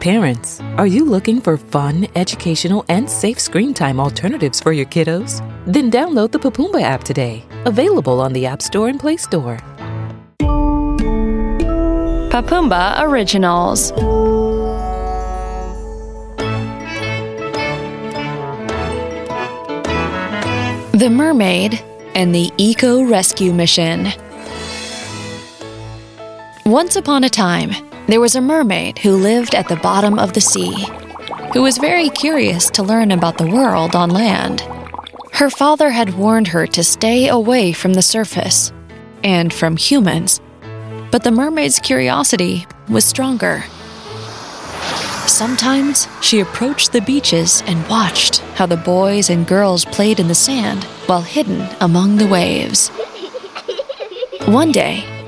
Parents, are you looking for fun, educational, and safe screen time alternatives for your kiddos? Then download the Papumba app today, available on the App Store and Play Store. Papumba Originals. The Mermaid and the Eco Rescue Mission. Once upon a time, there was a mermaid who lived at the bottom of the sea, who was very curious to learn about the world on land. Her father had warned her to stay away from the surface and from humans, but the mermaid's curiosity was stronger. Sometimes she approached the beaches and watched how the boys and girls played in the sand while hidden among the waves. One day,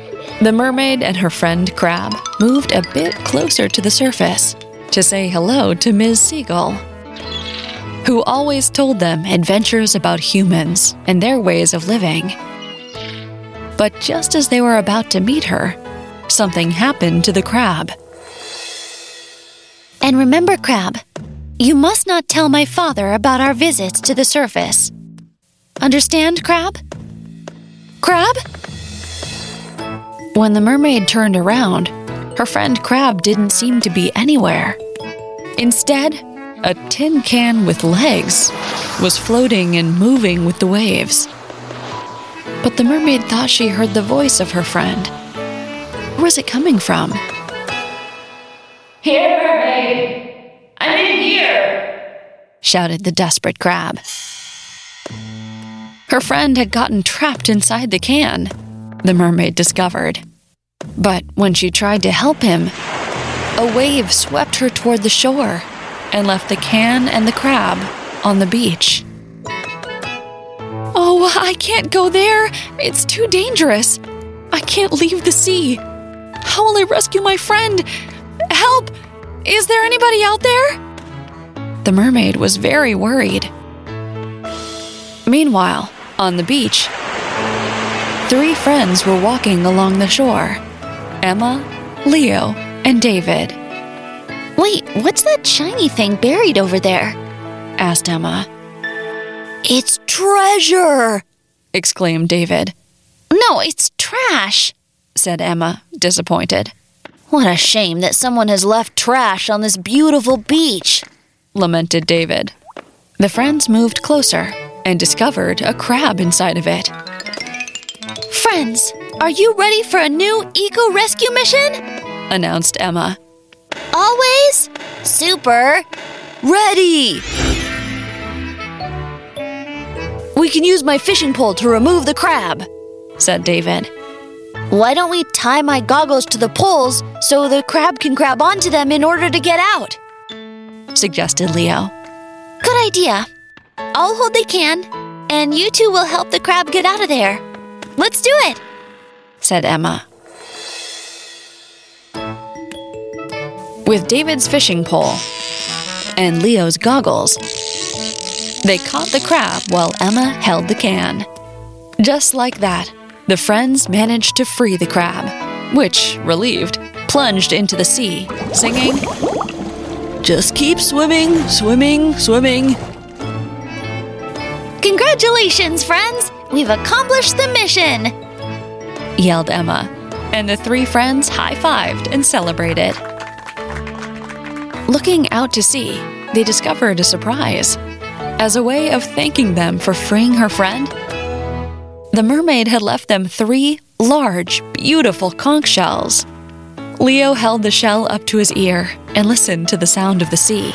the mermaid and her friend Crab moved a bit closer to the surface to say hello to Ms. Seagull, who always told them adventures about humans and their ways of living. But just as they were about to meet her, something happened to the crab. And remember, Crab, you must not tell my father about our visits to the surface. Understand, Crab? Crab? When the mermaid turned around, her friend Crab didn't seem to be anywhere. Instead, a tin can with legs was floating and moving with the waves. But the mermaid thought she heard the voice of her friend. Where was it coming from? Here, mermaid! I'm in here! shouted the desperate crab. Her friend had gotten trapped inside the can, the mermaid discovered. But when she tried to help him, a wave swept her toward the shore and left the can and the crab on the beach. Oh, I can't go there! It's too dangerous! I can't leave the sea! How will I rescue my friend? Help! Is there anybody out there? The mermaid was very worried. Meanwhile, on the beach, three friends were walking along the shore Emma, Leo, and David. Wait, what's that shiny thing buried over there? asked Emma. It's treasure! exclaimed David. No, it's trash, said Emma, disappointed. What a shame that someone has left trash on this beautiful beach, lamented David. The friends moved closer and discovered a crab inside of it. Friends, are you ready for a new eco rescue mission? announced Emma. Always super ready. We can use my fishing pole to remove the crab, said David. Why don't we tie my goggles to the poles so the crab can grab onto them in order to get out? suggested Leo. Good idea. I'll hold the can, and you two will help the crab get out of there. Let's do it, said Emma. With David's fishing pole and Leo's goggles, they caught the crab while Emma held the can. Just like that, the friends managed to free the crab, which, relieved, plunged into the sea, singing, Just keep swimming, swimming, swimming. Congratulations, friends! We've accomplished the mission! yelled Emma, and the three friends high fived and celebrated. Looking out to sea, they discovered a surprise. As a way of thanking them for freeing her friend, the mermaid had left them three large, beautiful conch shells. Leo held the shell up to his ear and listened to the sound of the sea.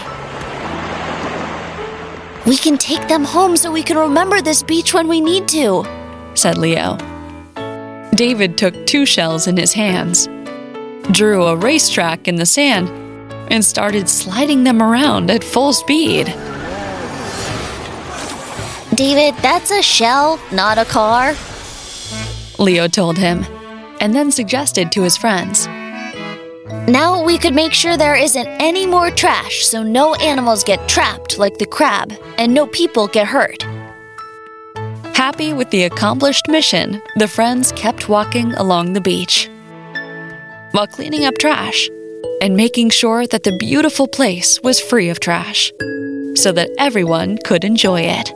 We can take them home so we can remember this beach when we need to, said Leo. David took two shells in his hands, drew a racetrack in the sand, and started sliding them around at full speed. David, that's a shell, not a car, Leo told him, and then suggested to his friends. Now we could make sure there isn't any more trash so no animals get trapped like the crab and no people get hurt. Happy with the accomplished mission, the friends kept walking along the beach. While cleaning up trash, and making sure that the beautiful place was free of trash so that everyone could enjoy it.